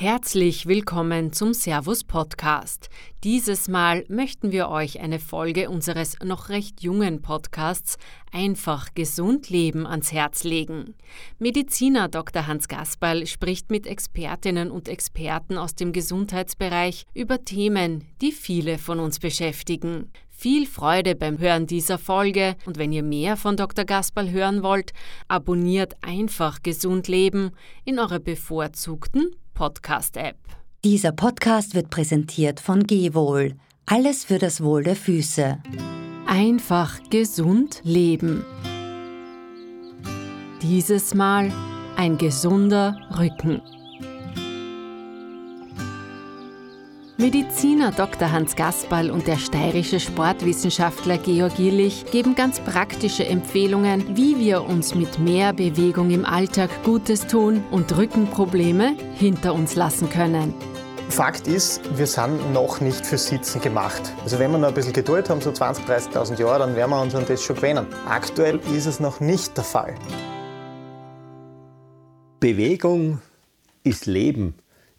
Herzlich willkommen zum Servus Podcast. Dieses Mal möchten wir euch eine Folge unseres noch recht jungen Podcasts Einfach gesund leben ans Herz legen. Mediziner Dr. Hans Gasperl spricht mit Expertinnen und Experten aus dem Gesundheitsbereich über Themen, die viele von uns beschäftigen. Viel Freude beim Hören dieser Folge und wenn ihr mehr von Dr. Gasperl hören wollt, abonniert einfach Gesund Leben in eurer bevorzugten Podcast-App. Dieser Podcast wird präsentiert von Gehwohl. Alles für das Wohl der Füße. Einfach gesund leben. Dieses Mal ein gesunder Rücken. Mediziner Dr. Hans Gasperl und der steirische Sportwissenschaftler Georg Illich geben ganz praktische Empfehlungen, wie wir uns mit mehr Bewegung im Alltag Gutes tun und Rückenprobleme hinter uns lassen können. Fakt ist, wir sind noch nicht für Sitzen gemacht. Also wenn wir noch ein bisschen Geduld haben, so 20.000, 30.000 Jahre, dann werden wir uns an das schon gewöhnen. Aktuell ist es noch nicht der Fall. Bewegung ist Leben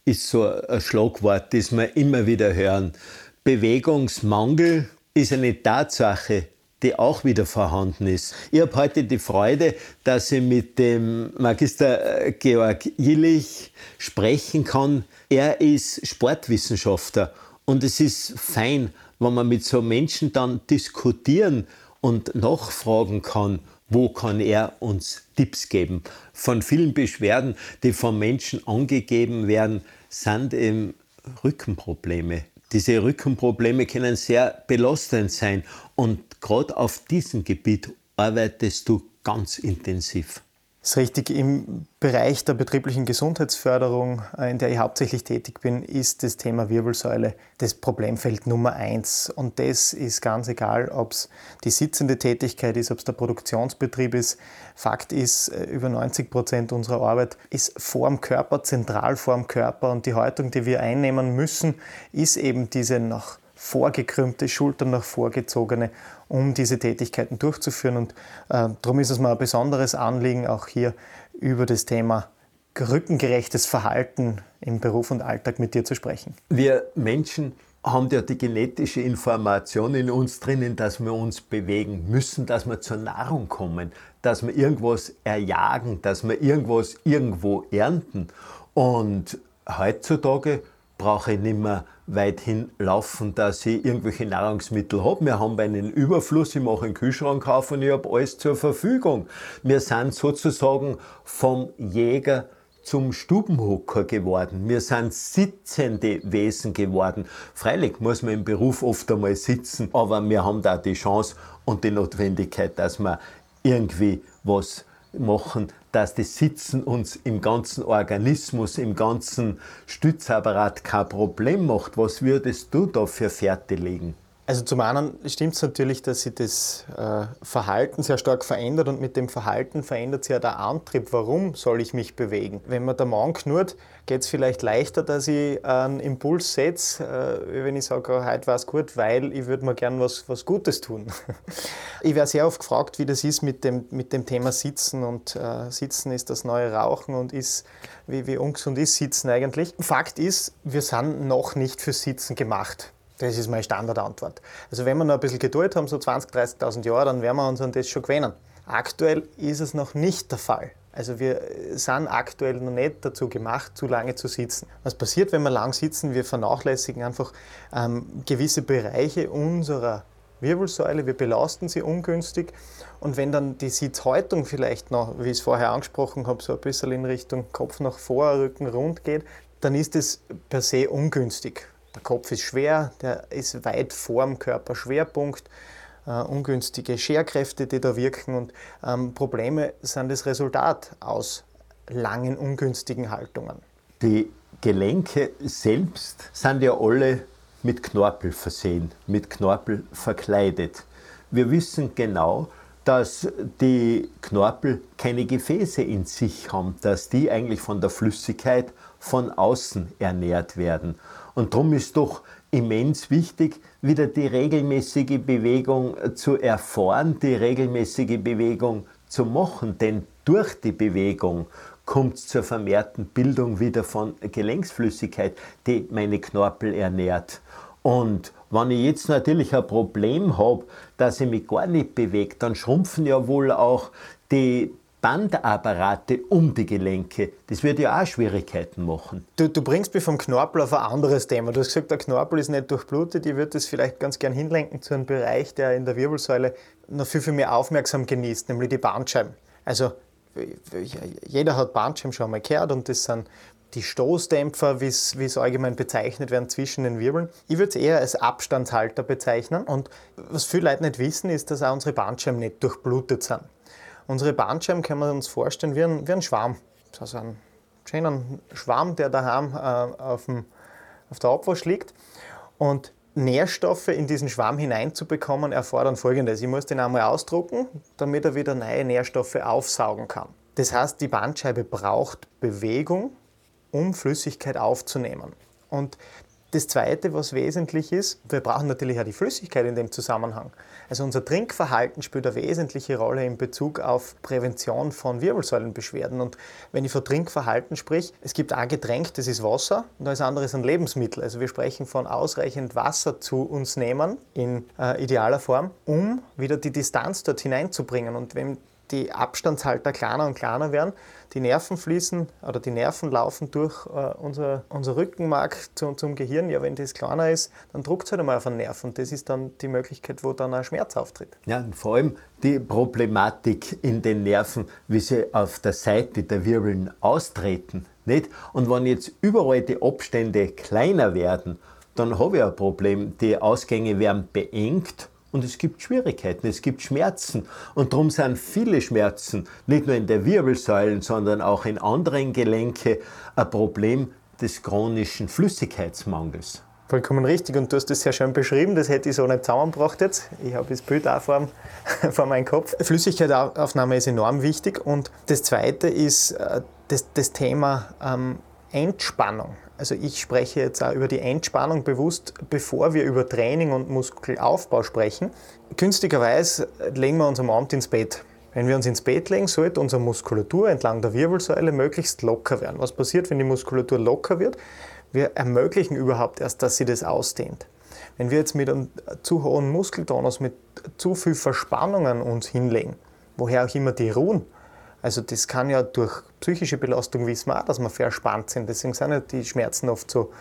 ist so ein Schlagwort, das wir immer wieder hören. Bewegungsmangel ist eine Tatsache, die auch wieder vorhanden ist. Ich habe heute die Freude, dass ich mit dem Magister äh, Georg Illich sprechen kann. Er ist Sportwissenschaftler und es ist fein, wenn man mit so Menschen dann diskutieren und nachfragen kann, wo kann er uns Tipps geben. Von vielen Beschwerden, die von Menschen angegeben werden, sind eben Rückenprobleme. Diese Rückenprobleme können sehr belastend sein und gerade auf diesem Gebiet arbeitest du ganz intensiv. Das ist richtig. Im Bereich der betrieblichen Gesundheitsförderung, äh, in der ich hauptsächlich tätig bin, ist das Thema Wirbelsäule das Problemfeld Nummer eins. Und das ist ganz egal, ob es die sitzende Tätigkeit ist, ob es der Produktionsbetrieb ist. Fakt ist, äh, über 90 Prozent unserer Arbeit ist vor dem Körper, zentral vor dem Körper. Und die Haltung, die wir einnehmen müssen, ist eben diese nach vorgekrümmte, Schultern nach vorgezogene, um diese Tätigkeiten durchzuführen. Und äh, darum ist es mir ein besonderes Anliegen, auch hier über das Thema rückengerechtes Verhalten im Beruf und Alltag mit dir zu sprechen. Wir Menschen haben ja die genetische Information in uns drinnen, dass wir uns bewegen müssen, dass wir zur Nahrung kommen, dass wir irgendwas erjagen, dass wir irgendwas irgendwo ernten. Und heutzutage brauche ich nicht mehr weit hinlaufen, dass ich irgendwelche Nahrungsmittel habe. Wir haben einen Überfluss, ich mache einen Kühlschrank auf und ich habe alles zur Verfügung. Wir sind sozusagen vom Jäger zum Stubenhocker geworden. Wir sind sitzende Wesen geworden. Freilich muss man im Beruf oft einmal sitzen, aber wir haben da die Chance und die Notwendigkeit, dass wir irgendwie was machen, dass das Sitzen uns im ganzen Organismus, im ganzen Stützapparat kein Problem macht. Was würdest du da für Fährte legen? Also zum einen stimmt es natürlich, dass sich das äh, Verhalten sehr stark verändert und mit dem Verhalten verändert sich ja der Antrieb. Warum soll ich mich bewegen? Wenn man der Mann knurrt, geht es vielleicht leichter, dass ich einen Impuls setze, äh, wenn ich sage, oh, heute war es gut, weil ich würde mir gern was, was Gutes tun. ich werde sehr oft gefragt, wie das ist mit dem, mit dem Thema Sitzen und äh, Sitzen ist das neue Rauchen und ist, wie, wie ungesund ist Sitzen eigentlich. Fakt ist, wir sind noch nicht für Sitzen gemacht. Das ist meine Standardantwort. Also wenn wir noch ein bisschen Geduld haben, so 20.000, 30.000 Jahre, dann werden wir uns an das schon gewöhnen. Aktuell ist es noch nicht der Fall. Also wir sind aktuell noch nicht dazu gemacht, zu lange zu sitzen. Was passiert, wenn wir lang sitzen? Wir vernachlässigen einfach ähm, gewisse Bereiche unserer Wirbelsäule, wir belasten sie ungünstig. Und wenn dann die Sitzhaltung vielleicht noch, wie ich es vorher angesprochen habe, so ein bisschen in Richtung Kopf nach vor, Rücken rund geht, dann ist es per se ungünstig. Der Kopf ist schwer, der ist weit vor dem Körperschwerpunkt. Uh, ungünstige Scherkräfte, die da wirken und ähm, Probleme sind das Resultat aus langen ungünstigen Haltungen. Die Gelenke selbst sind ja alle mit Knorpel versehen, mit Knorpel verkleidet. Wir wissen genau, dass die Knorpel keine Gefäße in sich haben, dass die eigentlich von der Flüssigkeit von außen ernährt werden. Und darum ist doch immens wichtig, wieder die regelmäßige Bewegung zu erfahren, die regelmäßige Bewegung zu machen. Denn durch die Bewegung kommt es zur vermehrten Bildung wieder von Gelenksflüssigkeit, die meine Knorpel ernährt. Und wenn ich jetzt natürlich ein Problem habe, dass ich mich gar nicht bewege, dann schrumpfen ja wohl auch die Bandapparate um die Gelenke. Das wird ja auch Schwierigkeiten machen. Du, du, bringst mich vom Knorpel auf ein anderes Thema. Du hast gesagt, der Knorpel ist nicht durchblutet. Ich würde das vielleicht ganz gern hinlenken zu einem Bereich, der in der Wirbelsäule noch viel, viel mehr aufmerksam genießt, nämlich die Bandscheiben. Also jeder hat Bandscheiben schon mal gehört und das sind die Stoßdämpfer, wie es allgemein bezeichnet werden, zwischen den Wirbeln. Ich würde es eher als Abstandshalter bezeichnen. Und was viele Leute nicht wissen, ist, dass auch unsere Bandscheiben nicht durchblutet sind. Unsere Bandscheiben können wir uns vorstellen wie ein, wie ein Schwarm. Also ein schöner Schwarm, der daheim äh, auf, dem, auf der Abwasch liegt. Und Nährstoffe in diesen Schwamm hineinzubekommen, erfordern folgendes. Ich muss den einmal ausdrucken, damit er wieder neue Nährstoffe aufsaugen kann. Das heißt, die Bandscheibe braucht Bewegung, um Flüssigkeit aufzunehmen. Und das Zweite, was wesentlich ist, wir brauchen natürlich auch die Flüssigkeit in dem Zusammenhang. Also unser Trinkverhalten spielt eine wesentliche Rolle in Bezug auf Prävention von Wirbelsäulenbeschwerden. Und wenn ich von Trinkverhalten sprich, es gibt ein Getränk, das ist Wasser und das andere ist ein Lebensmittel. Also wir sprechen von ausreichend Wasser zu uns nehmen in äh, idealer Form, um wieder die Distanz dort hineinzubringen. Und wenn die Abstandshalter kleiner und kleiner werden. Die Nerven fließen oder die Nerven laufen durch äh, unser, unser Rückenmark zu, zum Gehirn. Ja, wenn das kleiner ist, dann druckt es halt einmal auf den Nerv und das ist dann die Möglichkeit, wo dann ein Schmerz auftritt. Ja, und vor allem die Problematik in den Nerven, wie sie auf der Seite der Wirbeln austreten. Nicht? Und wenn jetzt überall die Abstände kleiner werden, dann habe ich ein Problem. Die Ausgänge werden beengt und es gibt Schwierigkeiten, es gibt Schmerzen. Und darum sind viele Schmerzen, nicht nur in der Wirbelsäule, sondern auch in anderen Gelenke, ein Problem des chronischen Flüssigkeitsmangels. Vollkommen richtig und du hast das sehr schön beschrieben, das hätte ich so nicht zusammengebracht jetzt. Ich habe das Bild auch vor, vor meinem Kopf. Flüssigkeitsaufnahme ist enorm wichtig und das Zweite ist äh, das, das Thema ähm, Entspannung. Also ich spreche jetzt auch über die Entspannung bewusst, bevor wir über Training und Muskelaufbau sprechen. Günstigerweise legen wir uns am Abend ins Bett. Wenn wir uns ins Bett legen, sollte unsere Muskulatur entlang der Wirbelsäule möglichst locker werden. Was passiert, wenn die Muskulatur locker wird? Wir ermöglichen überhaupt erst, dass sie das ausdehnt. Wenn wir jetzt mit einem zu hohen Muskeltonus, mit zu viel Verspannungen uns hinlegen, woher auch immer die ruhen, also das kann ja durch psychische Belastung wissen wir auch, dass wir verspannt sind. Deswegen sind ja die Schmerzen oft so,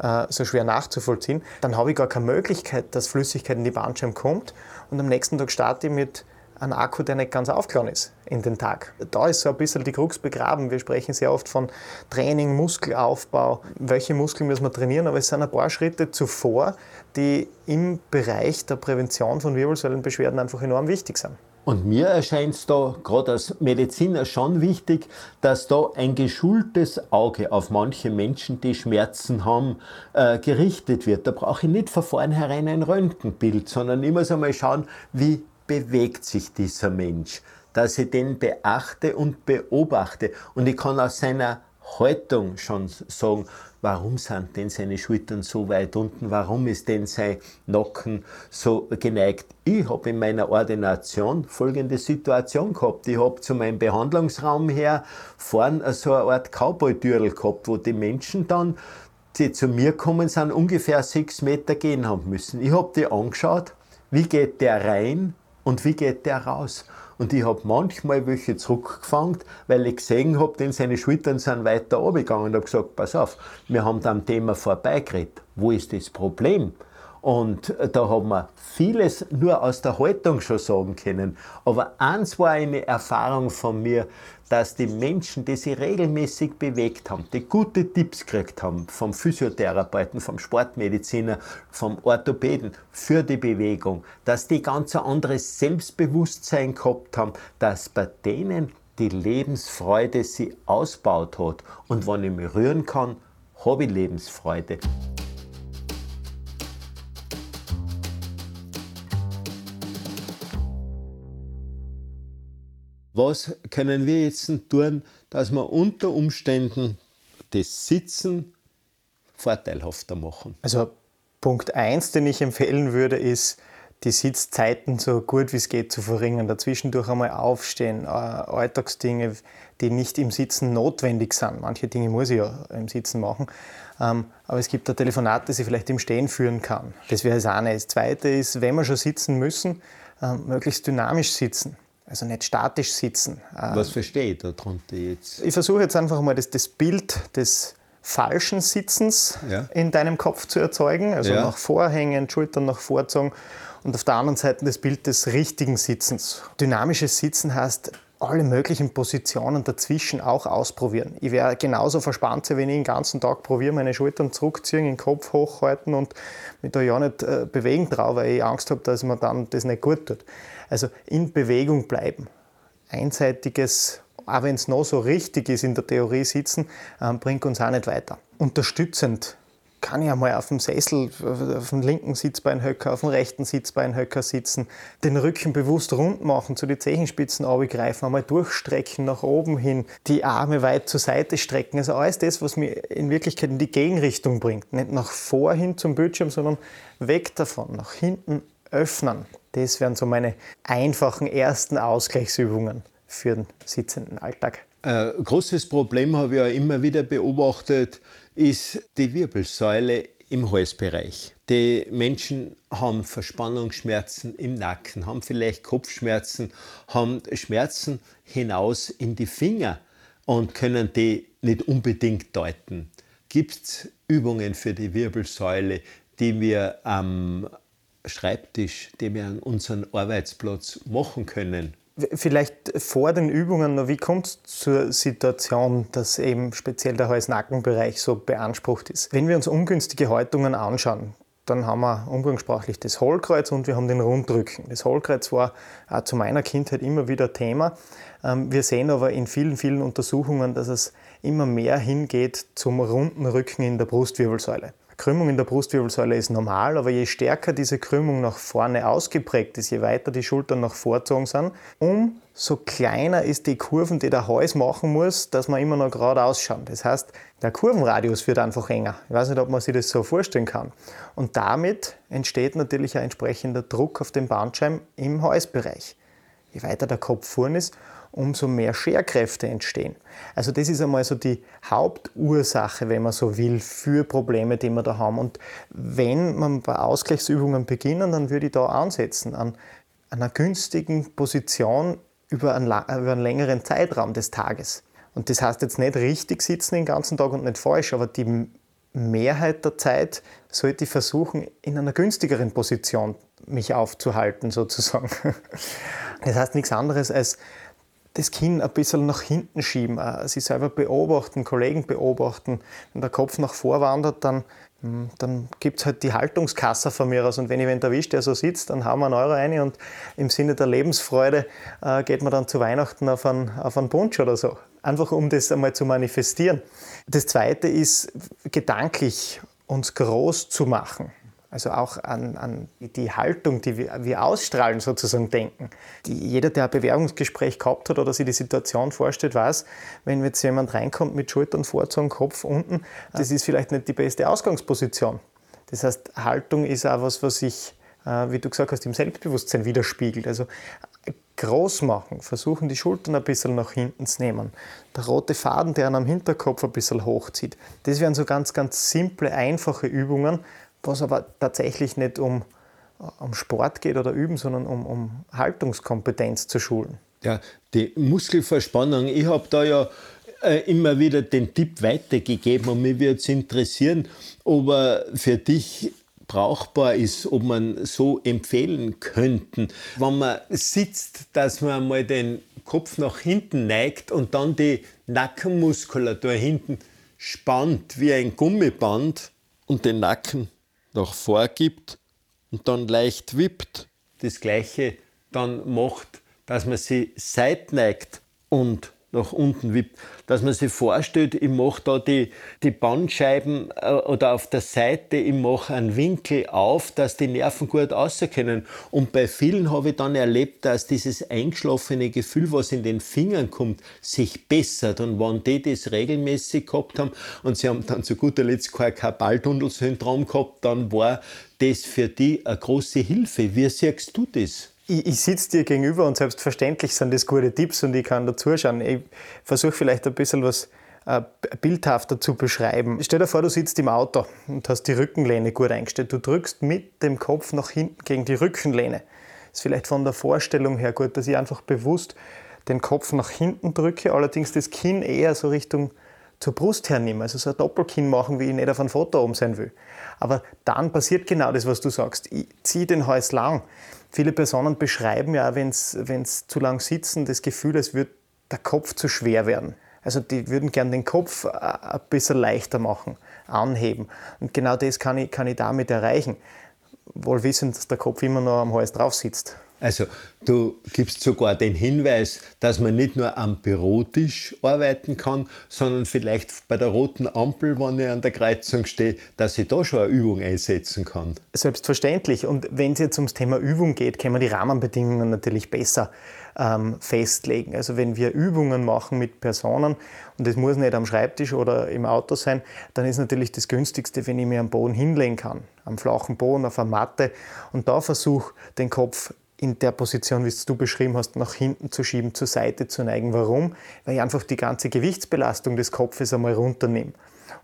äh, so schwer nachzuvollziehen. Dann habe ich gar keine Möglichkeit, dass Flüssigkeit in die Bandscheibe kommt und am nächsten Tag starte ich mit einem Akku, der nicht ganz aufgeladen ist in den Tag. Da ist so ein bisschen die Krux begraben. Wir sprechen sehr oft von Training, Muskelaufbau, welche Muskeln müssen wir trainieren, aber es sind ein paar Schritte zuvor, die im Bereich der Prävention von Wirbelsäulenbeschwerden einfach enorm wichtig sind. Und mir erscheint es da gerade als Mediziner schon wichtig, dass da ein geschultes Auge auf manche Menschen, die Schmerzen haben, äh, gerichtet wird. Da brauche ich nicht von vornherein ein Röntgenbild, sondern ich muss einmal schauen, wie bewegt sich dieser Mensch. Dass ich den beachte und beobachte. Und ich kann aus seiner Haltung schon sagen, warum sind denn seine Schultern so weit unten, warum ist denn sein Nacken so geneigt. Ich habe in meiner Ordination folgende Situation gehabt. Ich habe zu meinem Behandlungsraum her vorn so eine Art Cowboy-Türl gehabt, wo die Menschen dann, die zu mir kommen sind, ungefähr sechs Meter gehen haben müssen. Ich habe die angeschaut, wie geht der rein und wie geht der raus. Und ich habe manchmal welche zurückgefangen, weil ich gesehen habe, denn seine Schultern sind weiter runtergegangen und habe gesagt, pass auf, wir haben da am Thema vorbeigeredet. Wo ist das Problem? Und da haben wir vieles nur aus der Haltung schon sagen können. Aber eins war eine Erfahrung von mir, dass die Menschen, die sich regelmäßig bewegt haben, die gute Tipps gekriegt haben vom Physiotherapeuten, vom Sportmediziner, vom Orthopäden für die Bewegung, dass die ganz ein anderes Selbstbewusstsein gehabt haben, dass bei denen die Lebensfreude sie ausbaut hat. Und wenn ich mich rühren kann, habe ich Lebensfreude. Was können wir jetzt tun, dass wir unter Umständen das Sitzen vorteilhafter machen? Also Punkt 1, den ich empfehlen würde, ist die Sitzzeiten so gut wie es geht zu verringern, dazwischendurch einmal aufstehen, äh, Alltagsdinge, die nicht im Sitzen notwendig sind. Manche Dinge muss ich ja im Sitzen machen. Ähm, aber es gibt ein Telefonat, das ich vielleicht im Stehen führen kann. Das wäre das eine. Das zweite ist, wenn wir schon sitzen müssen, ähm, möglichst dynamisch sitzen. Also nicht statisch sitzen. Ähm, Was verstehe ich darunter jetzt? Ich versuche jetzt einfach mal das, das Bild des falschen Sitzens ja. in deinem Kopf zu erzeugen. Also ja. nach vorhängen, Schultern nach vorzogen. Und auf der anderen Seite das Bild des richtigen Sitzens. Dynamisches Sitzen heißt, alle möglichen Positionen dazwischen auch ausprobieren. Ich werde genauso verspannt wenn ich den ganzen Tag probiere, meine Schultern zurückziehen, den Kopf hochhalten und mich da ja nicht äh, bewegen traue, weil ich Angst habe, dass mir dann das nicht gut tut. Also in Bewegung bleiben. Einseitiges, auch wenn es noch so richtig ist in der Theorie sitzen, ähm, bringt uns auch nicht weiter. Unterstützend kann ich einmal auf dem Sessel, auf dem linken Sitzbeinhöcker, auf dem rechten Sitzbeinhöcker sitzen, den Rücken bewusst rund machen, zu den Zehenspitzen abgreifen, einmal durchstrecken nach oben hin, die Arme weit zur Seite strecken. Also alles das, was mir in Wirklichkeit in die Gegenrichtung bringt. Nicht nach vorhin zum Bildschirm, sondern weg davon, nach hinten öffnen. Das wären so meine einfachen ersten Ausgleichsübungen für den sitzenden Alltag. Ein großes Problem habe ich ja immer wieder beobachtet, ist die Wirbelsäule im Halsbereich. Die Menschen haben Verspannungsschmerzen im Nacken, haben vielleicht Kopfschmerzen, haben Schmerzen hinaus in die Finger und können die nicht unbedingt deuten. Gibt es Übungen für die Wirbelsäule, die wir am Schreibtisch, die wir an unserem Arbeitsplatz machen können? Vielleicht vor den Übungen noch, wie kommt es zur Situation, dass eben speziell der Hals-Nackenbereich so beansprucht ist? Wenn wir uns ungünstige Haltungen anschauen, dann haben wir umgangssprachlich das Hohlkreuz und wir haben den Rundrücken. Das Hohlkreuz war auch zu meiner Kindheit immer wieder Thema. Ähm, wir sehen aber in vielen, vielen Untersuchungen, dass es immer mehr hingeht zum runden Rücken in der Brustwirbelsäule. Krümmung in der Brustwirbelsäule ist normal, aber je stärker diese Krümmung nach vorne ausgeprägt ist, je weiter die Schultern nach vorzogen sind, umso kleiner ist die Kurven, die der Hals machen muss, dass man immer noch gerade ausschauen. Das heißt, der Kurvenradius wird einfach enger. Ich weiß nicht, ob man sich das so vorstellen kann. Und damit entsteht natürlich ein entsprechender Druck auf den Bandscheiben im Halsbereich. Je weiter der Kopf vorn ist, umso mehr Scherkräfte entstehen. Also das ist einmal so die Hauptursache, wenn man so will, für Probleme, die wir da haben. Und wenn man bei Ausgleichsübungen beginnen, dann würde ich da ansetzen an einer günstigen Position über einen, über einen längeren Zeitraum des Tages. Und das heißt jetzt nicht richtig sitzen den ganzen Tag und nicht falsch, aber die Mehrheit der Zeit sollte ich versuchen, in einer günstigeren Position mich aufzuhalten, sozusagen. Das heißt nichts anderes als das Kinn ein bisschen nach hinten schieben, sich selber beobachten, Kollegen beobachten. Wenn der Kopf nach vor wandert, dann, hm, dann gibt es halt die Haltungskasse von mir aus. Und wenn ich wen erwischt, der so sitzt, dann hauen wir einen Euro rein und im Sinne der Lebensfreude äh, geht man dann zu Weihnachten auf einen, auf einen Punsch oder so. Einfach um das einmal zu manifestieren. Das Zweite ist, gedanklich uns groß zu machen also auch an, an die Haltung, die wir, wir, ausstrahlen, sozusagen denken. Die, jeder, der ein Bewerbungsgespräch gehabt hat oder sich die Situation vorstellt, weiß, wenn jetzt jemand reinkommt mit Schultern vorzogen, Kopf unten, das ist vielleicht nicht die beste Ausgangsposition. Das heißt, Haltung ist auch was, was sich, äh, wie du gesagt hast, im Selbstbewusstsein widerspiegelt. Also groß machen, versuchen die Schultern ein bisschen nach hinten zu nehmen. Der rote Faden, der einen am Hinterkopf ein bisschen hochzieht. Das wären so ganz, ganz simple, einfache Übungen, was aber tatsächlich nicht um, um Sport geht oder Üben, sondern um, um Haltungskompetenz zu schulen. Ja, die Muskelverspannung, ich habe da ja äh, immer wieder den Tipp weitergegeben und mich würde es interessieren, ob er für dich brauchbar ist, ob man so empfehlen könnten, wenn man sitzt, dass man mal den Kopf nach hinten neigt und dann die Nackenmuskulatur hinten spannt wie ein Gummiband und den Nacken nach vorgibt und dann leicht wippt. Das gleiche dann macht, dass man sie seitneigt und nach unten wippt, dass man sich vorstellt, ich mache da die, die Bandscheiben äh, oder auf der Seite, ich mache einen Winkel auf, dass die Nerven gut können. Und bei vielen habe ich dann erlebt, dass dieses eingeschlafene Gefühl, was in den Fingern kommt, sich bessert. Und wenn die das regelmäßig gehabt haben und sie haben dann zu guter Letzt kein Karpaltunnelsyndrom gehabt, dann war das für die eine große Hilfe. Wie siehst du das? Ich, ich sitze dir gegenüber und selbstverständlich sind das gute Tipps und ich kann da zuschauen. Ich versuche vielleicht ein bisschen was äh, bildhafter zu beschreiben. Stell dir vor, du sitzt im Auto und hast die Rückenlehne gut eingestellt. Du drückst mit dem Kopf nach hinten gegen die Rückenlehne. Ist vielleicht von der Vorstellung her gut, dass ich einfach bewusst den Kopf nach hinten drücke, allerdings das Kinn eher so Richtung zur Brust hernehme, also so ein Doppelkinn machen, wie ich nicht auf ein Foto oben sein will. Aber dann passiert genau das, was du sagst. Ich ziehe den Hals lang. Viele Personen beschreiben ja, wenn sie zu lang sitzen, das Gefühl, es wird der Kopf zu schwer werden. Also die würden gern den Kopf äh, ein bisschen leichter machen, anheben. Und genau das kann ich, kann ich damit erreichen. Wohl wissend, dass der Kopf immer noch am Hals drauf sitzt. Also du gibst sogar den Hinweis, dass man nicht nur am Bürotisch arbeiten kann, sondern vielleicht bei der roten Ampel, wenn ich an der Kreuzung stehe, dass ich da schon eine Übung einsetzen kann. Selbstverständlich. Und wenn es jetzt ums Thema Übung geht, können wir die Rahmenbedingungen natürlich besser ähm, festlegen. Also wenn wir Übungen machen mit Personen, und das muss nicht am Schreibtisch oder im Auto sein, dann ist natürlich das Günstigste, wenn ich mir am Boden hinlegen kann, am flachen Boden, auf einer Matte und da versuche, den Kopf in der Position, wie es du beschrieben hast, nach hinten zu schieben, zur Seite zu neigen. Warum? Weil ich einfach die ganze Gewichtsbelastung des Kopfes einmal runternehme.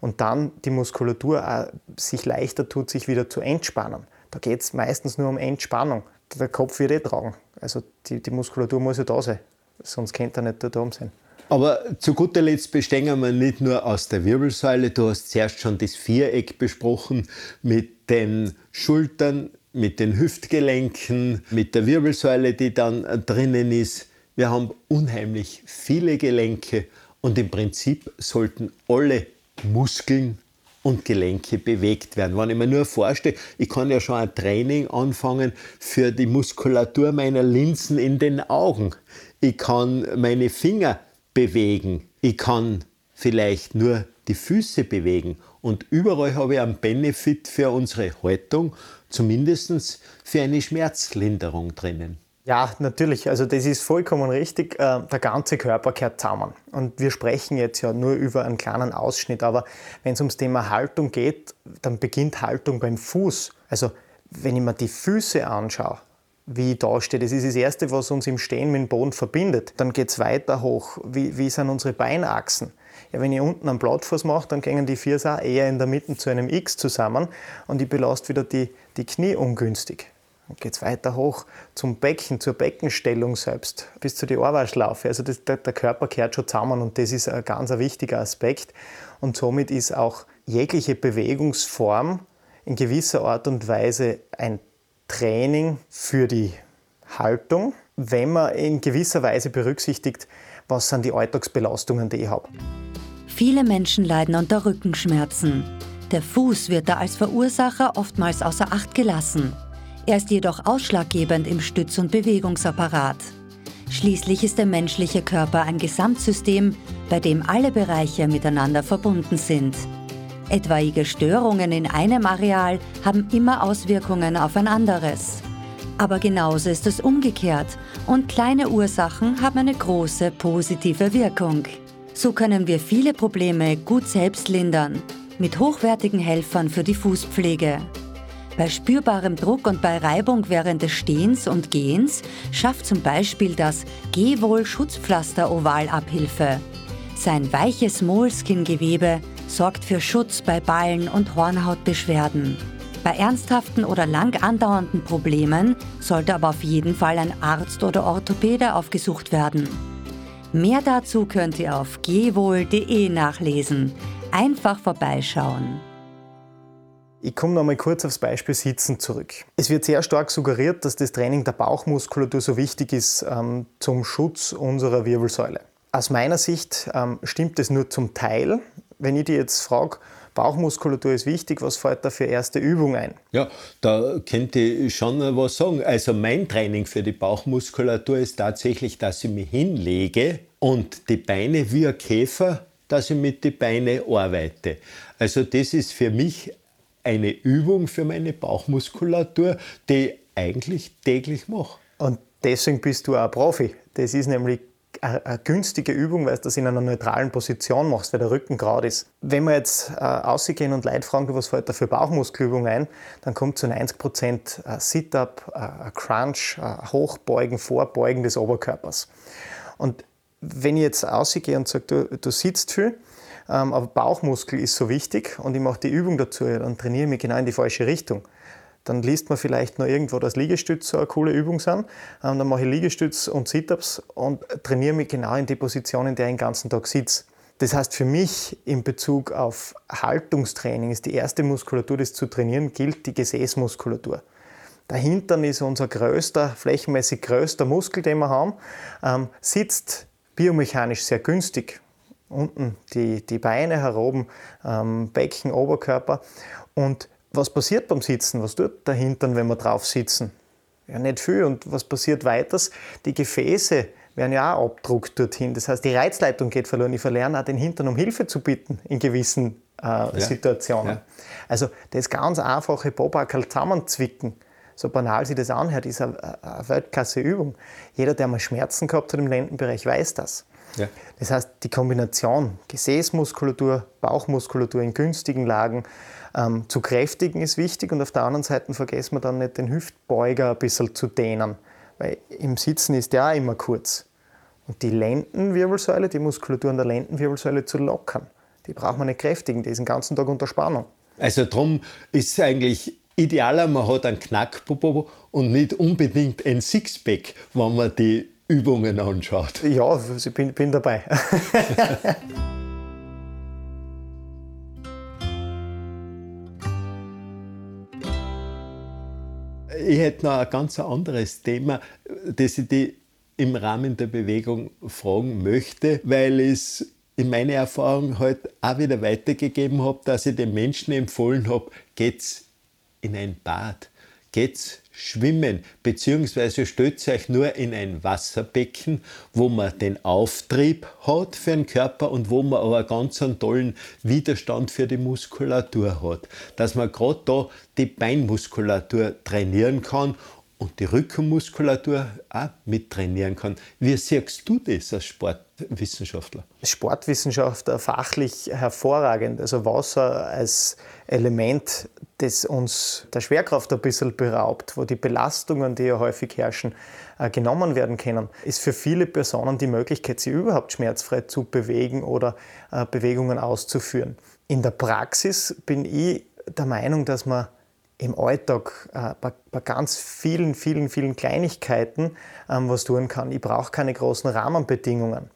Und dann die Muskulatur auch sich leichter tut, sich wieder zu entspannen. Da geht es meistens nur um Entspannung. Der Kopf wird eh tragen. Also die, die Muskulatur muss ja da sein. Sonst könnte er nicht da oben sein. Aber zu guter Letzt bestehen wir nicht nur aus der Wirbelsäule. Du hast zuerst schon das Viereck besprochen mit den Schultern, mit den Hüftgelenken, mit der Wirbelsäule, die dann drinnen ist. Wir haben unheimlich viele Gelenke und im Prinzip sollten alle Muskeln und Gelenke bewegt werden. Wenn ich mir nur vorstelle, ich kann ja schon ein Training anfangen für die Muskulatur meiner Linsen in den Augen. Ich kann meine Finger bewegen. Ich kann vielleicht nur die Füße bewegen. Und überall habe ich einen Benefit für unsere Haltung zumindest für eine Schmerzlinderung drinnen. Ja, natürlich. Also das ist vollkommen richtig. Äh, der ganze Körper gehört zusammen. Und wir sprechen jetzt ja nur über einen kleinen Ausschnitt. Aber wenn es ums Thema Haltung geht, dann beginnt Haltung beim Fuß. Also wenn ich mir die Füße anschaue, wie ich da stehe, das ist das Erste, was uns im Stehen mit dem Boden verbindet. Dann geht es weiter hoch. Wie, wie sind unsere Beinachsen? Ja, wenn ich unten einen Blattfuß mache, dann gehen die Vier auch eher in der Mitte zu einem X zusammen und ich belaste wieder die, die Knie ungünstig. Dann geht es weiter hoch zum Becken, zur Beckenstellung selbst, bis zu die Ohrwaschlaufe. Also das, der, der, Körper kehrt schon zusammen und das ist ein ganz wichtiger Aspekt. Und somit ist auch jegliche Bewegungsform in gewisser Art und Weise ein Training für die Haltung, wenn man in gewisser Weise berücksichtigt, was sind die Alltagsbelastungen, die ich habe. Viele Menschen leiden unter Rückenschmerzen. Der Fuß wird da als Verursacher oftmals außer Acht gelassen. Er ist jedoch ausschlaggebend im Stütz- und Bewegungsapparat. Schließlich ist der menschliche Körper ein Gesamtsystem, bei dem alle Bereiche miteinander verbunden sind. Etwaige Störungen in einem Areal haben immer Auswirkungen auf ein anderes. Aber genauso ist es umgekehrt und kleine Ursachen haben eine große positive Wirkung. So können wir viele Probleme gut selbst lindern, mit hochwertigen Helfern für die Fußpflege. Bei spürbarem Druck und bei Reibung während des Stehens und Gehens schafft zum Beispiel das Gehwohl Schutzpflaster Oval Abhilfe. Sein weiches Moleskin-Gewebe sorgt für Schutz bei Ballen- und Hornhautbeschwerden. Bei ernsthaften oder lang andauernden Problemen sollte aber auf jeden Fall ein Arzt oder Orthopäde aufgesucht werden. Mehr dazu könnt ihr auf gehwohl.de nachlesen. Einfach vorbeischauen. Ich komme noch mal kurz aufs Beispiel Sitzen zurück. Es wird sehr stark suggeriert, dass das Training der Bauchmuskulatur so wichtig ist ähm, zum Schutz unserer Wirbelsäule. Aus meiner Sicht ähm, stimmt es nur zum Teil. Wenn ich dir jetzt frage, Bauchmuskulatur ist wichtig. Was fällt da für erste Übung ein? Ja, da könnte ich schon was sagen. Also mein Training für die Bauchmuskulatur ist tatsächlich, dass ich mich hinlege und die Beine wie ein Käfer, dass ich mit den Beinen arbeite. Also das ist für mich eine Übung für meine Bauchmuskulatur, die ich eigentlich täglich mache. Und deswegen bist du auch Profi. Das ist nämlich eine günstige Übung, weil du das in einer neutralen Position machst, weil der Rücken gerade ist. Wenn wir jetzt äh, ausgehen und Leute fragen, was fällt da für Bauchmuskelübung ein, dann kommt zu 90 Prozent äh, Sit-up, äh, Crunch, äh, Hochbeugen, Vorbeugen des Oberkörpers. Und wenn ich jetzt ausgehe und sage, du, du sitzt viel, ähm, aber Bauchmuskel ist so wichtig und ich mache die Übung dazu, dann trainiere ich mich genau in die falsche Richtung. Dann liest man vielleicht noch irgendwo, dass Liegestütz so eine coole Übung sind. Ähm, dann mache ich Liegestütz und Sit-Ups und trainiere mich genau in die Position, in der ich den ganzen Tag sitze. Das heißt, für mich in Bezug auf Haltungstraining ist die erste Muskulatur, das zu trainieren gilt, die Gesäßmuskulatur. Der Hintern ist unser größter, flächenmäßig größter Muskel, den wir haben, ähm, sitzt biomechanisch sehr günstig. Unten die, die Beine heroben, ähm, Becken, Oberkörper. Und was passiert beim Sitzen? Was tut der Hintern, wenn wir drauf sitzen? Ja, nicht viel. Und was passiert weiters? Die Gefäße werden ja auch abdruckt dorthin. Das heißt, die Reizleitung geht verloren. Ich verlerne auch den Hintern, um Hilfe zu bitten in gewissen äh, ja. Situationen. Ja. Also das ganz einfache Bobakel zusammenzwicken, so banal sich das anhört, ist eine, eine Weltklasse-Übung. Jeder, der mal Schmerzen gehabt hat im Lendenbereich, weiß das. Ja. Das heißt, die Kombination Gesäßmuskulatur, Bauchmuskulatur in günstigen Lagen, ähm, zu kräftigen ist wichtig und auf der anderen Seite vergessen wir dann nicht den Hüftbeuger ein bisschen zu dehnen, weil im Sitzen ist der auch immer kurz. Und die Lendenwirbelsäule, die Muskulatur an der Lendenwirbelsäule zu lockern, die braucht man nicht kräftigen, die ist den ganzen Tag unter Spannung. Also darum ist es eigentlich idealer, man hat einen Knackpopo und nicht unbedingt ein Sixpack, wenn man die Übungen anschaut. Ja, ich bin, bin dabei. ich hätte noch ein ganz anderes Thema, das ich die im Rahmen der Bewegung fragen möchte, weil ich es in meiner Erfahrung halt auch wieder weitergegeben habe, dass ich den Menschen empfohlen habe, geht's in ein Bad, geht's schwimmen, beziehungsweise stellt euch nur in ein Wasserbecken, wo man den Auftrieb hat für den Körper und wo man aber ganz einen tollen Widerstand für die Muskulatur hat. Dass man gerade da die Beinmuskulatur trainieren kann und die Rückenmuskulatur auch mittrainieren kann. Wie siehst du das als Sportwissenschaftler? Sportwissenschaftler fachlich hervorragend. Also Wasser als Element, das uns der Schwerkraft ein bisschen beraubt, wo die Belastungen, die ja häufig herrschen, äh, genommen werden können, ist für viele Personen die Möglichkeit, sich überhaupt schmerzfrei zu bewegen oder äh, Bewegungen auszuführen. In der Praxis bin ich der Meinung, dass man im Alltag äh, bei, bei, ganz vielen, vielen, vielen Kleinigkeiten ähm, was tun kann. Ich brauche keine großen Rahmenbedingungen.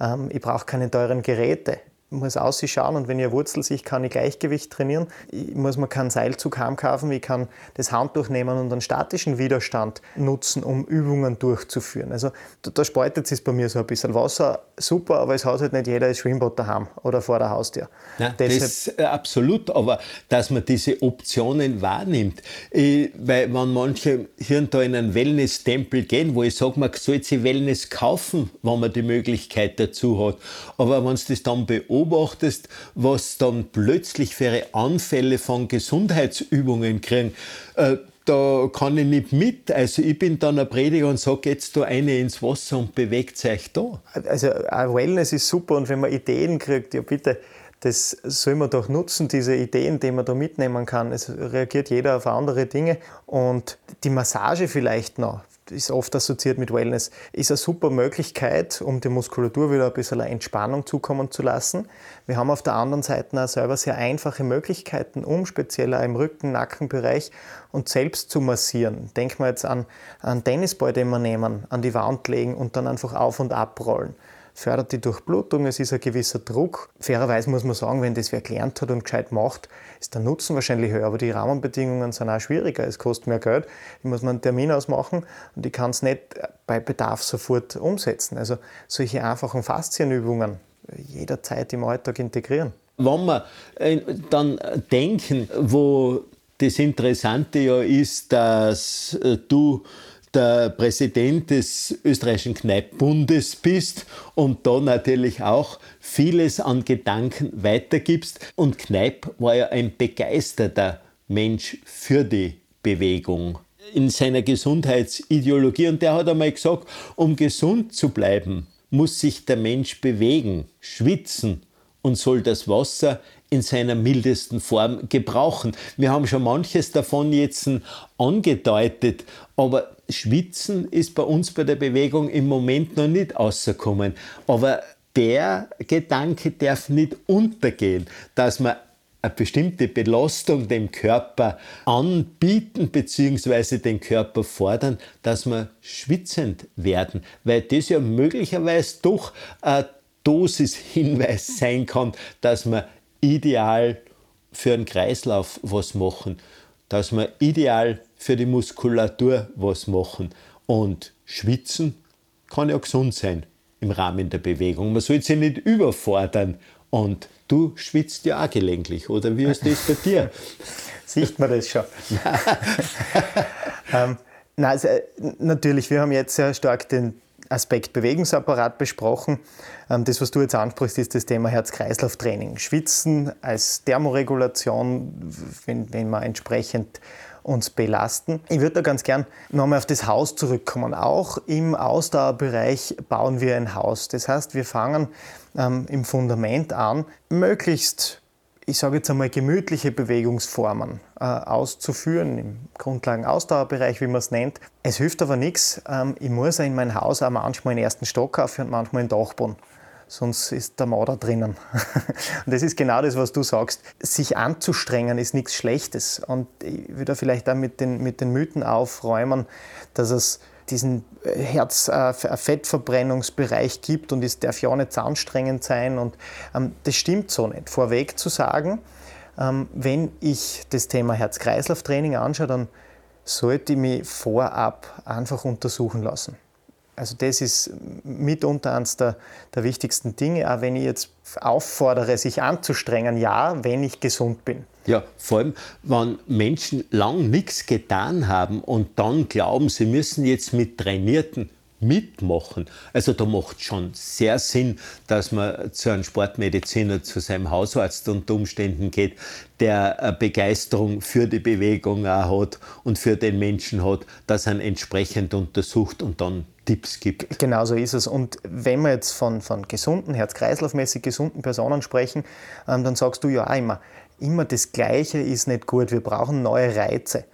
Ähm, ich brauche keine teuren Geräte muss ausschauen und wenn ich Wurzel sich kann ich Gleichgewicht trainieren. Ich muss mir keinen Seilzug heimkaufen, ich kann das Handtuch nehmen und einen statischen Widerstand nutzen, um Übungen durchzuführen. Also da, da spaltet es bei mir so ein bisschen. Wasser super, aber es hat halt nicht jeder ein Schwimmbad daheim oder vor der Haustür. Ja, das äh, absolut, aber dass man diese Optionen wahrnimmt, äh, weil wenn manche hier und da in einen Wellness-Tempel gehen, wo ich sage, man soll sich Wellness kaufen, wenn man die Möglichkeit dazu hat, aber wenn es das dann beobachtet, beobachtest, was dann plötzlich für Anfälle von Gesundheitsübungen kriegen, äh, da kann ich nicht mit. Also ich bin dann ein Prediger und sage, jetzt da eine ins Wasser und bewegt euch da. Also Wellness ist super und wenn man Ideen kriegt, ja bitte, das soll man doch nutzen, diese Ideen, die man da mitnehmen kann. Es reagiert jeder auf andere Dinge und die Massage vielleicht noch ist oft assoziiert mit Wellness, ist eine super Möglichkeit, um die Muskulatur wieder ein bisschen Entspannung zukommen zu lassen. Wir haben auf der anderen Seite auch selber sehr einfache Möglichkeiten, um speziell auch im Rücken-, Nackenbereich und selbst zu massieren. Denken wir jetzt an einen Tennisball, den wir nehmen, an die Wand legen und dann einfach auf und abrollen fördert die Durchblutung, es ist ein gewisser Druck. Fairerweise muss man sagen, wenn das wer gelernt hat und gescheit macht, ist der Nutzen wahrscheinlich höher, aber die Rahmenbedingungen sind auch schwieriger. Es kostet mehr Geld, ich muss mir einen Termin ausmachen und ich kann es nicht bei Bedarf sofort umsetzen. Also solche einfachen Faszienübungen jederzeit im Alltag integrieren. Wenn wir äh, dann denken, wo das Interessante ja ist, dass äh, du der Präsident des österreichischen Kneippbundes bist und da natürlich auch vieles an Gedanken weitergibst. Und Kneipp war ja ein begeisterter Mensch für die Bewegung in seiner Gesundheitsideologie. Und der hat einmal gesagt, um gesund zu bleiben, muss sich der Mensch bewegen, schwitzen und soll das Wasser in seiner mildesten Form gebrauchen. Wir haben schon manches davon jetzt angedeutet, aber Schwitzen ist bei uns bei der Bewegung im Moment noch nicht ausgekommen. Aber der Gedanke darf nicht untergehen, dass man eine bestimmte Belastung dem Körper anbieten bzw. den Körper fordern, dass wir schwitzend werden, weil das ja möglicherweise doch ein Dosishinweis sein kann, dass wir ideal für den Kreislauf was machen, dass wir ideal für die Muskulatur was machen. Und schwitzen kann ja gesund sein im Rahmen der Bewegung. Man soll sich nicht überfordern. Und du schwitzt ja auch gelegentlich, oder wie ist das bei dir? Sieht man das schon? ähm, nein, also, äh, natürlich, wir haben jetzt sehr stark den Aspekt Bewegungsapparat besprochen. Ähm, das, was du jetzt ansprichst, ist das Thema Herz-Kreislauf-Training. Schwitzen als Thermoregulation, wenn, wenn man entsprechend uns belasten. Ich würde da ganz gern nochmal auf das Haus zurückkommen. Auch im Ausdauerbereich bauen wir ein Haus. Das heißt, wir fangen ähm, im Fundament an, möglichst ich sage jetzt einmal, gemütliche Bewegungsformen äh, auszuführen, im Grundlagen-Ausdauerbereich, wie man es nennt. Es hilft aber nichts. Ähm, ich muss in mein Haus auch manchmal den ersten Stock aufführen und manchmal den Dachboden. Sonst ist der Mauer drinnen. und das ist genau das, was du sagst. Sich anzustrengen ist nichts Schlechtes. Und ich würde vielleicht auch mit den, mit den Mythen aufräumen, dass es diesen äh, Herz-Fettverbrennungsbereich äh, gibt und es darf ja auch nicht zu anstrengend sein. Und ähm, das stimmt so nicht. Vorweg zu sagen, ähm, wenn ich das Thema Herz-Kreislauf-Training anschaue, dann sollte ich mich vorab einfach untersuchen lassen. Also das ist mitunter eines der, der wichtigsten Dinge, auch wenn ich jetzt auffordere, sich anzustrengen, ja, wenn ich gesund bin. Ja, vor allem, wenn Menschen lang nichts getan haben und dann glauben, sie müssen jetzt mit Trainierten mitmachen. Also da macht schon sehr Sinn, dass man zu einem Sportmediziner, zu seinem Hausarzt unter Umständen geht, der Begeisterung für die Bewegung auch hat und für den Menschen hat, dass er entsprechend untersucht und dann Tipps gibt. Genau so ist es. Und wenn wir jetzt von, von gesunden, herz-kreislaufmäßig gesunden Personen sprechen, ähm, dann sagst du ja auch immer, immer das Gleiche ist nicht gut. Wir brauchen neue Reize.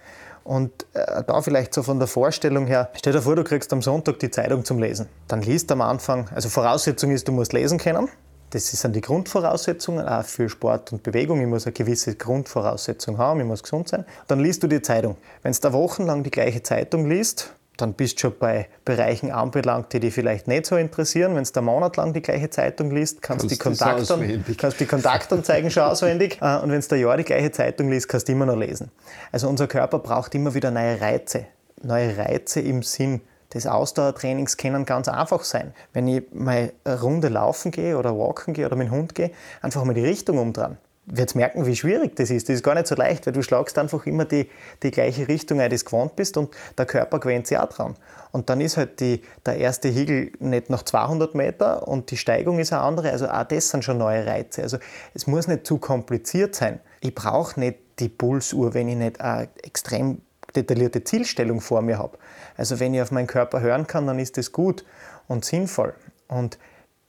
Und äh, da vielleicht so von der Vorstellung her, stell dir vor, du kriegst am Sonntag die Zeitung zum Lesen. Dann liest am Anfang, also Voraussetzung ist, du musst lesen können. Das sind die Grundvoraussetzungen, auch für Sport und Bewegung. Ich muss eine gewisse Grundvoraussetzung haben, ich muss gesund sein. Dann liest du die Zeitung. Wenn du da wochenlang die gleiche Zeitung liest, dann bist du schon bei Bereichen anbelangt, die dich vielleicht nicht so interessieren. Wenn du da monatelang die gleiche Zeitung liest, kannst du die, Kontaktan kannst die Kontaktanzeigen schon auswendig. Äh, und wenn du da Jahr die gleiche Zeitung liest, kannst du immer noch lesen. Also unser Körper braucht immer wieder neue Reize. Neue Reize im Sinn des Ausdauertrainings können ganz einfach sein. Wenn ich mal eine Runde laufen gehe oder walken gehe oder mit dem Hund gehe, einfach mal die Richtung umdrehen wirst merken, wie schwierig das ist. Das ist gar nicht so leicht, weil du schlagst einfach immer die, die gleiche Richtung ein, du gewohnt bist und der Körper gewöhnt sich auch dran. Und dann ist halt die, der erste Hügel nicht noch 200 Meter und die Steigung ist eine andere. Also auch das sind schon neue Reize. Also es muss nicht zu kompliziert sein. Ich brauche nicht die Pulsuhr, wenn ich nicht eine extrem detaillierte Zielstellung vor mir habe. Also wenn ich auf meinen Körper hören kann, dann ist das gut und sinnvoll. Und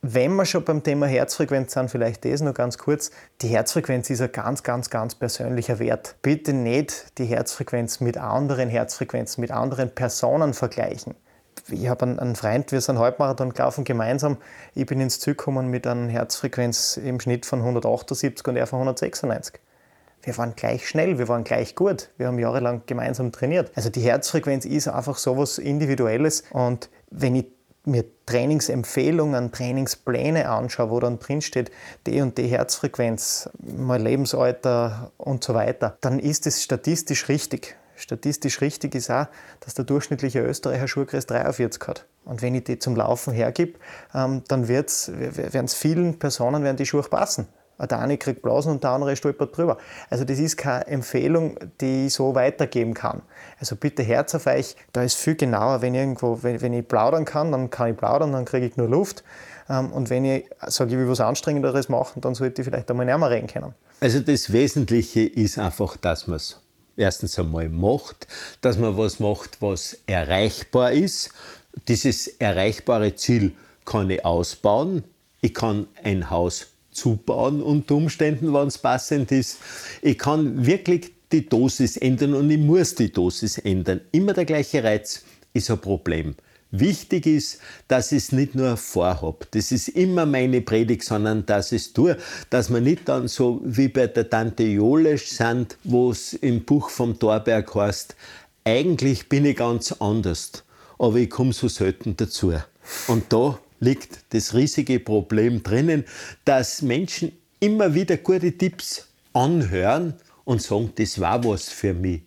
wenn wir schon beim Thema Herzfrequenz sind, vielleicht das noch ganz kurz. Die Herzfrequenz ist ein ganz, ganz, ganz persönlicher Wert. Bitte nicht die Herzfrequenz mit anderen Herzfrequenzen, mit anderen Personen vergleichen. Ich habe einen, Freund, wir sind Halbmarathon gelaufen gemeinsam. Ich bin ins Ziel gekommen mit einer Herzfrequenz im Schnitt von 178 und er von 196 wir waren gleich schnell, wir waren gleich gut. Wir haben jahrelang gemeinsam trainiert. Also die Herzfrequenz ist einfach so etwas Individuelles. Und wenn ich mir Trainingsempfehlungen, Trainingspläne anschaue, wo dann drinsteht, die und die Herzfrequenz, mein Lebensalter und so weiter, dann ist es statistisch richtig. Statistisch richtig ist auch, dass der durchschnittliche Österreicher Schuhkreis 43 hat. Und wenn ich die zum Laufen hergebe, ähm, dann werden es vielen Personen werden die Schuhe passen. Der eine kriegt Blasen und der andere stolpert drüber. Also das ist keine Empfehlung, die ich so weitergeben kann. Also bitte Herz auf euch, da ist viel genauer, wenn ich, irgendwo, wenn, wenn ich plaudern kann, dann kann ich plaudern, dann kriege ich nur Luft. Ähm, und wenn ich sage, ich will was Anstrengenderes machen, dann sollte ich vielleicht einmal näher reden können. Also das Wesentliche ist einfach, dass man es erstens einmal macht, dass man was macht, was erreichbar ist. Dieses erreichbare Ziel kann ich ausbauen. Ich kann ein Haus zubauen unter Umständen, wenn es passend ist. Ich kann wirklich die Dosis ändern und ich muss die Dosis ändern. Immer der gleiche Reiz ist ein Problem. Wichtig ist, dass ich es nicht nur vorhab. Das ist immer meine Predigt, sondern dass ich es tue. Dass man nicht dann so wie bei der Tante Jolesch sind, wo es im Buch vom Torberg heißt, eigentlich bin ich ganz anders, aber ich komme so selten dazu. Und da liegt das riesige Problem drinnen, dass Menschen immer wieder gute Tipps anhören und sagen, das war was für mich.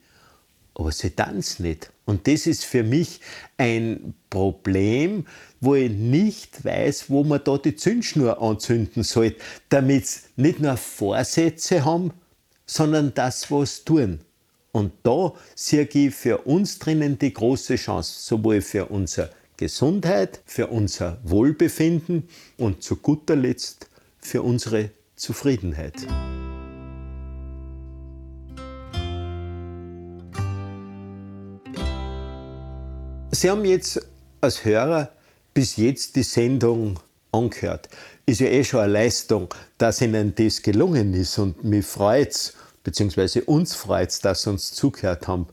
Aber sie tanzen nicht. Und das ist für mich ein Problem, wo ich nicht weiß, wo man da die Zündschnur anzünden soll, damit sie nicht nur Vorsätze haben, sondern das, was tun. Und da sehe ich für uns drinnen die große Chance, sowohl für unsere Gesundheit, für unser Wohlbefinden und zu guter Letzt für unsere Zufriedenheit. Sie haben jetzt als Hörer bis jetzt die Sendung angehört. Ist ja eh schon eine Leistung, dass Ihnen das gelungen ist und mich freut es, beziehungsweise uns freut es, dass Sie uns zugehört haben.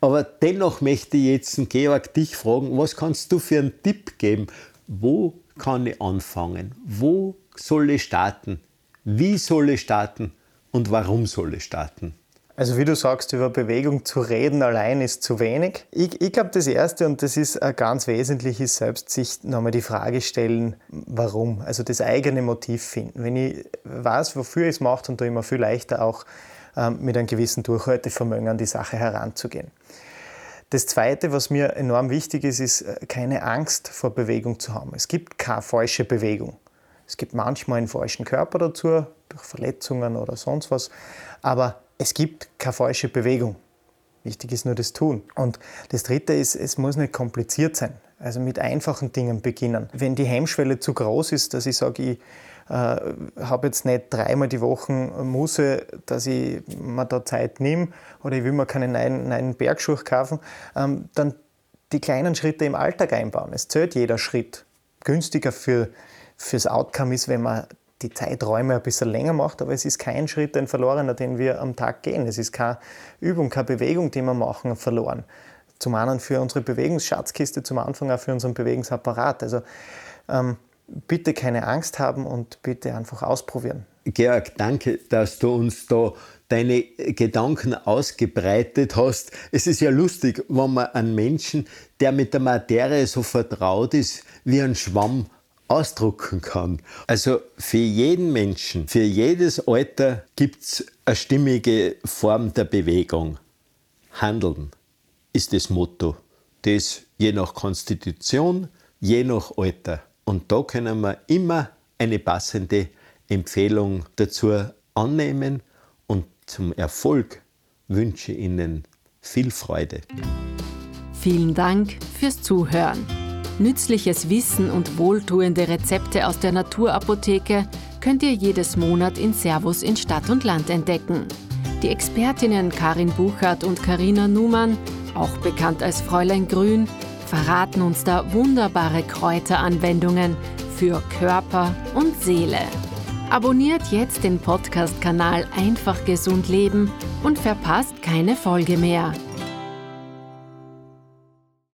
Aber dennoch möchte ich jetzt, Georg, dich fragen, was kannst du für einen Tipp geben? Wo kann ich anfangen? Wo soll ich starten? Wie soll ich starten? Und warum soll ich starten? Also wie du sagst, über Bewegung zu reden allein ist zu wenig. Ich, ich glaube, das Erste, und das ist ganz wesentlich, ist selbst sich nochmal die Frage stellen, warum. Also das eigene Motiv finden. Wenn ich weiß, wofür ich es mache, dann tue ich mir viel leichter auch ähm, mit einem gewissen Durchhaltevermögen an die Sache heranzugehen. Das Zweite, was mir enorm wichtig ist, ist äh, keine Angst vor Bewegung zu haben. Es gibt keine falsche Bewegung. Es gibt manchmal einen falschen Körper dazu, durch Verletzungen oder sonst was. Aber es gibt keine falsche Bewegung. Wichtig ist nur das Tun. Und das Dritte ist, es muss nicht kompliziert sein. Also mit einfachen Dingen beginnen. Wenn die Hemmschwelle zu groß ist, dass ich sage, ich äh, habe jetzt nicht dreimal die Woche Muße, dass ich mir da Zeit nehme oder ich will mir keinen neuen, neuen Bergschuh kaufen, ähm, dann die kleinen Schritte im Alltag einbauen. Es zählt jeder Schritt. Günstiger für, fürs Outcome ist, wenn man die Zeiträume ein bisschen länger macht, aber es ist kein Schritt, ein verlorener, den wir am Tag gehen. Es ist keine Übung, keine Bewegung, die wir machen, verloren. Zum einen für unsere Bewegungsschatzkiste, zum Anfang auch für unseren Bewegungsapparat. Also ähm, bitte keine Angst haben und bitte einfach ausprobieren. Georg, danke, dass du uns da deine Gedanken ausgebreitet hast. Es ist ja lustig, wenn man einen Menschen, der mit der Materie so vertraut ist, wie ein Schwamm ausdrucken kann. Also für jeden Menschen, für jedes Alter gibt es eine stimmige Form der Bewegung. Handeln ist das Motto. Das je nach Konstitution, je nach Alter. Und da können wir immer eine passende Empfehlung dazu annehmen. Und zum Erfolg wünsche ich Ihnen viel Freude. Vielen Dank fürs Zuhören. Nützliches Wissen und wohltuende Rezepte aus der Naturapotheke könnt ihr jedes Monat in Servus in Stadt und Land entdecken. Die Expertinnen Karin Buchert und Karina Numann, auch bekannt als Fräulein Grün, verraten uns da wunderbare Kräuteranwendungen für Körper und Seele. Abonniert jetzt den Podcast-Kanal Einfach Gesund Leben und verpasst keine Folge mehr.